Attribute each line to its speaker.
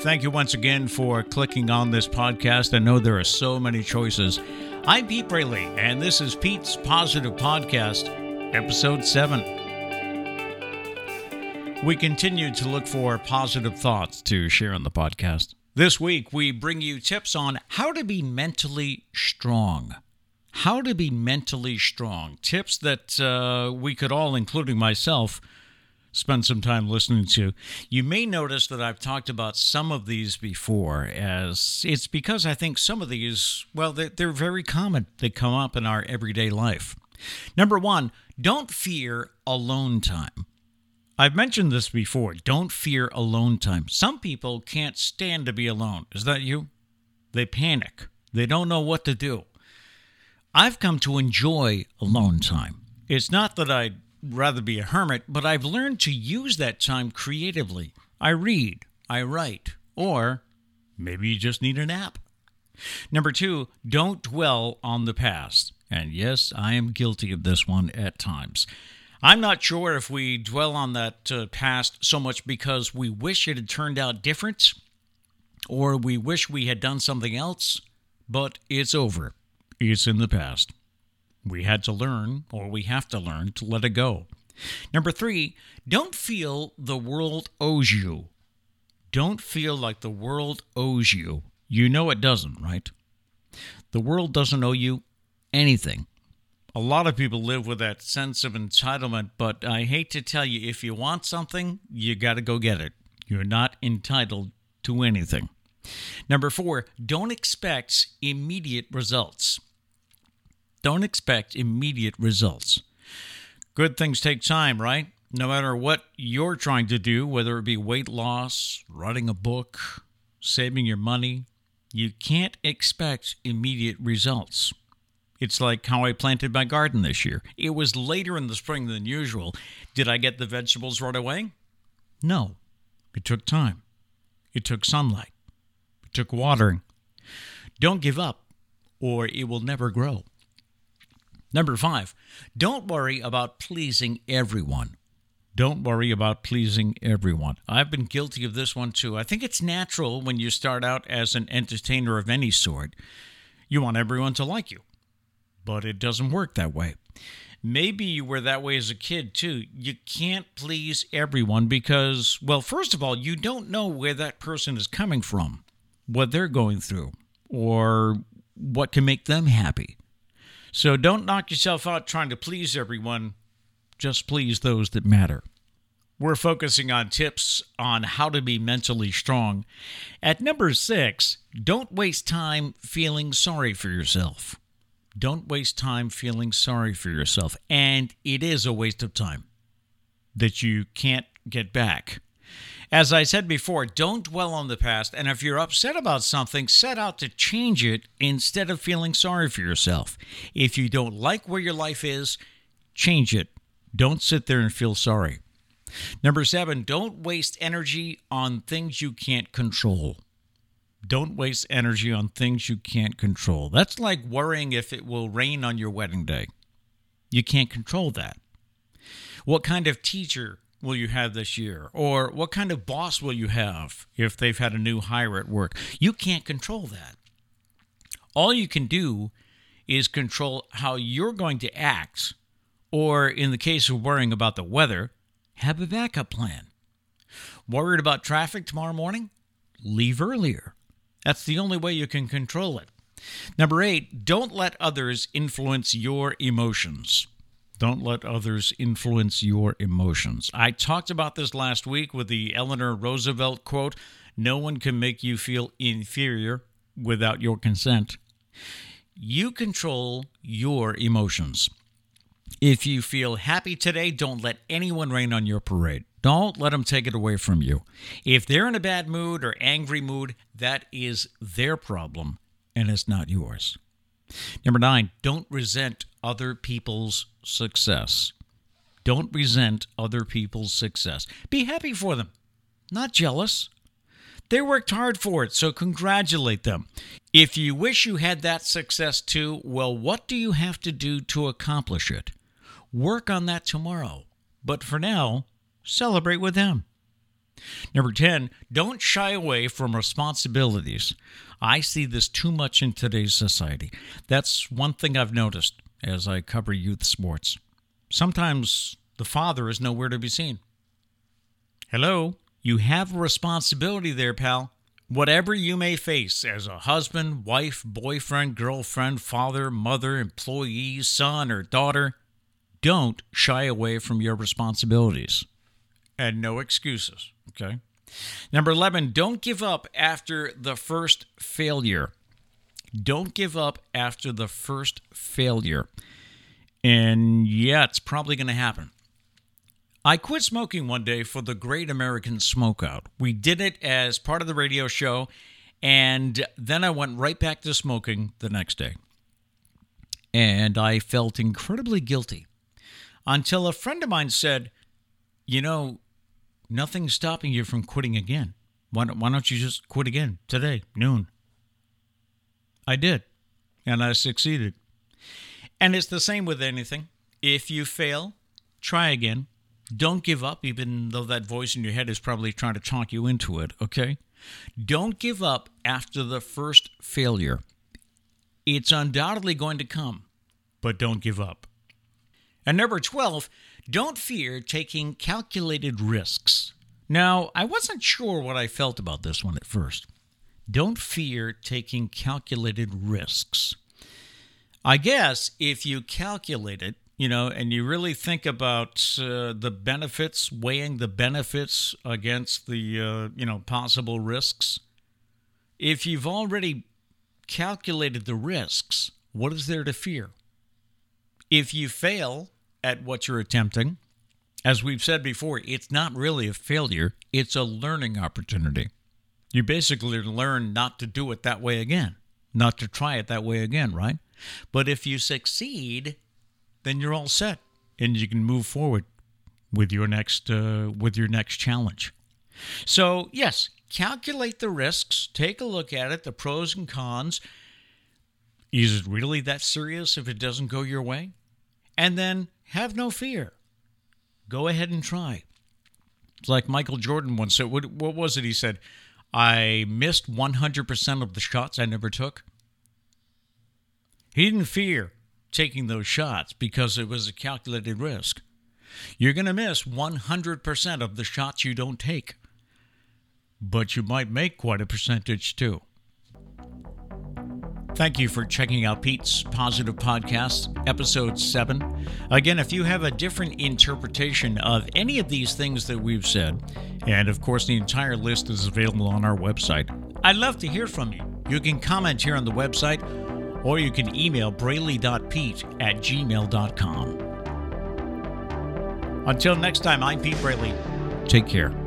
Speaker 1: Thank you once again for clicking on this podcast. I know there are so many choices. I'm Pete Braley, and this is Pete's Positive Podcast, Episode 7. We continue to look for positive thoughts to share on the podcast. This week, we bring you tips on how to be mentally strong. How to be mentally strong. Tips that uh, we could all, including myself, spend some time listening to. You may notice that I've talked about some of these before, as it's because I think some of these, well, they're, they're very common. They come up in our everyday life. Number one, don't fear alone time. I've mentioned this before. Don't fear alone time. Some people can't stand to be alone. Is that you? They panic. They don't know what to do. I've come to enjoy alone time. It's not that I rather be a hermit, but I've learned to use that time creatively. I read, I write, or maybe you just need a nap. Number two, don't dwell on the past. And yes, I am guilty of this one at times. I'm not sure if we dwell on that uh, past so much because we wish it had turned out different or we wish we had done something else, but it's over. It's in the past. We had to learn, or we have to learn, to let it go. Number three, don't feel the world owes you. Don't feel like the world owes you. You know it doesn't, right? The world doesn't owe you anything. A lot of people live with that sense of entitlement, but I hate to tell you if you want something, you got to go get it. You're not entitled to anything. Number four, don't expect immediate results. Don't expect immediate results. Good things take time, right? No matter what you're trying to do, whether it be weight loss, writing a book, saving your money, you can't expect immediate results. It's like how I planted my garden this year. It was later in the spring than usual. Did I get the vegetables right away? No. It took time. It took sunlight. It took watering. Don't give up, or it will never grow. Number five, don't worry about pleasing everyone. Don't worry about pleasing everyone. I've been guilty of this one too. I think it's natural when you start out as an entertainer of any sort. You want everyone to like you, but it doesn't work that way. Maybe you were that way as a kid too. You can't please everyone because, well, first of all, you don't know where that person is coming from, what they're going through, or what can make them happy. So don't knock yourself out trying to please everyone. Just please those that matter. We're focusing on tips on how to be mentally strong. At number six, don't waste time feeling sorry for yourself. Don't waste time feeling sorry for yourself. And it is a waste of time that you can't get back. As I said before, don't dwell on the past. And if you're upset about something, set out to change it instead of feeling sorry for yourself. If you don't like where your life is, change it. Don't sit there and feel sorry. Number seven, don't waste energy on things you can't control. Don't waste energy on things you can't control. That's like worrying if it will rain on your wedding day. You can't control that. What kind of teacher will you have this year? Or what kind of boss will you have if they've had a new hire at work? You can't control that. All you can do is control how you're going to act, or in the case of worrying about the weather, have a backup plan. Worried about traffic tomorrow morning? Leave earlier. That's the only way you can control it. Number eight, don't let others influence your emotions. Don't let others influence your emotions. I talked about this last week with the Eleanor Roosevelt quote No one can make you feel inferior without your consent. You control your emotions. If you feel happy today, don't let anyone rain on your parade. Don't let them take it away from you. If they're in a bad mood or angry mood, that is their problem and it's not yours. Number nine, don't resent other people's success. Don't resent other people's success. Be happy for them, not jealous. They worked hard for it, so congratulate them. If you wish you had that success too, well, what do you have to do to accomplish it? Work on that tomorrow. But for now, celebrate with them. Number 10, don't shy away from responsibilities. I see this too much in today's society. That's one thing I've noticed as I cover youth sports. Sometimes the father is nowhere to be seen. Hello, you have a responsibility there, pal. Whatever you may face as a husband, wife, boyfriend, girlfriend, father, mother, employee, son, or daughter, don't shy away from your responsibilities. And no excuses, okay? Number 11, don't give up after the first failure. Don't give up after the first failure. And yeah, it's probably going to happen. I quit smoking one day for the Great American Smokeout. We did it as part of the radio show, and then I went right back to smoking the next day. And I felt incredibly guilty until a friend of mine said, You know, nothing's stopping you from quitting again. Why don't, why don't you just quit again today, noon? I did, and I succeeded. And it's the same with anything. If you fail, try again don't give up, even though that voice in your head is probably trying to talk you into it, okay? Don't give up after the first failure. It's undoubtedly going to come, but don't give up. And number 12, don't fear taking calculated risks. Now, I wasn't sure what I felt about this one at first. Don't fear taking calculated risks. I guess if you calculate it, you know, and you really think about uh, the benefits, weighing the benefits against the, uh, you know, possible risks. If you've already calculated the risks, what is there to fear? If you fail at what you're attempting, as we've said before, it's not really a failure, it's a learning opportunity. You basically learn not to do it that way again, not to try it that way again, right? But if you succeed, then you're all set and you can move forward with your next uh, with your next challenge. So yes, calculate the risks, take a look at it, the pros and cons. Is it really that serious if it doesn't go your way? And then have no fear. Go ahead and try. It's like Michael Jordan once said. What, what was it? He said, "I missed 100% of the shots I never took." He didn't fear taking those shots because it was a calculated risk. You're going to miss 100% of the shots you don't take, but you might make quite a percentage too. Thank you for checking out Pete's Positive Podcast, Episode 7. Again, if you have a different interpretation of any of these things that we've said, and of course, the entire list is available on our website, I'd love to hear from you. You can comment here on the website or you can email braley.pete at gmail.com. Until next time, I'm Pete Braley. Take care.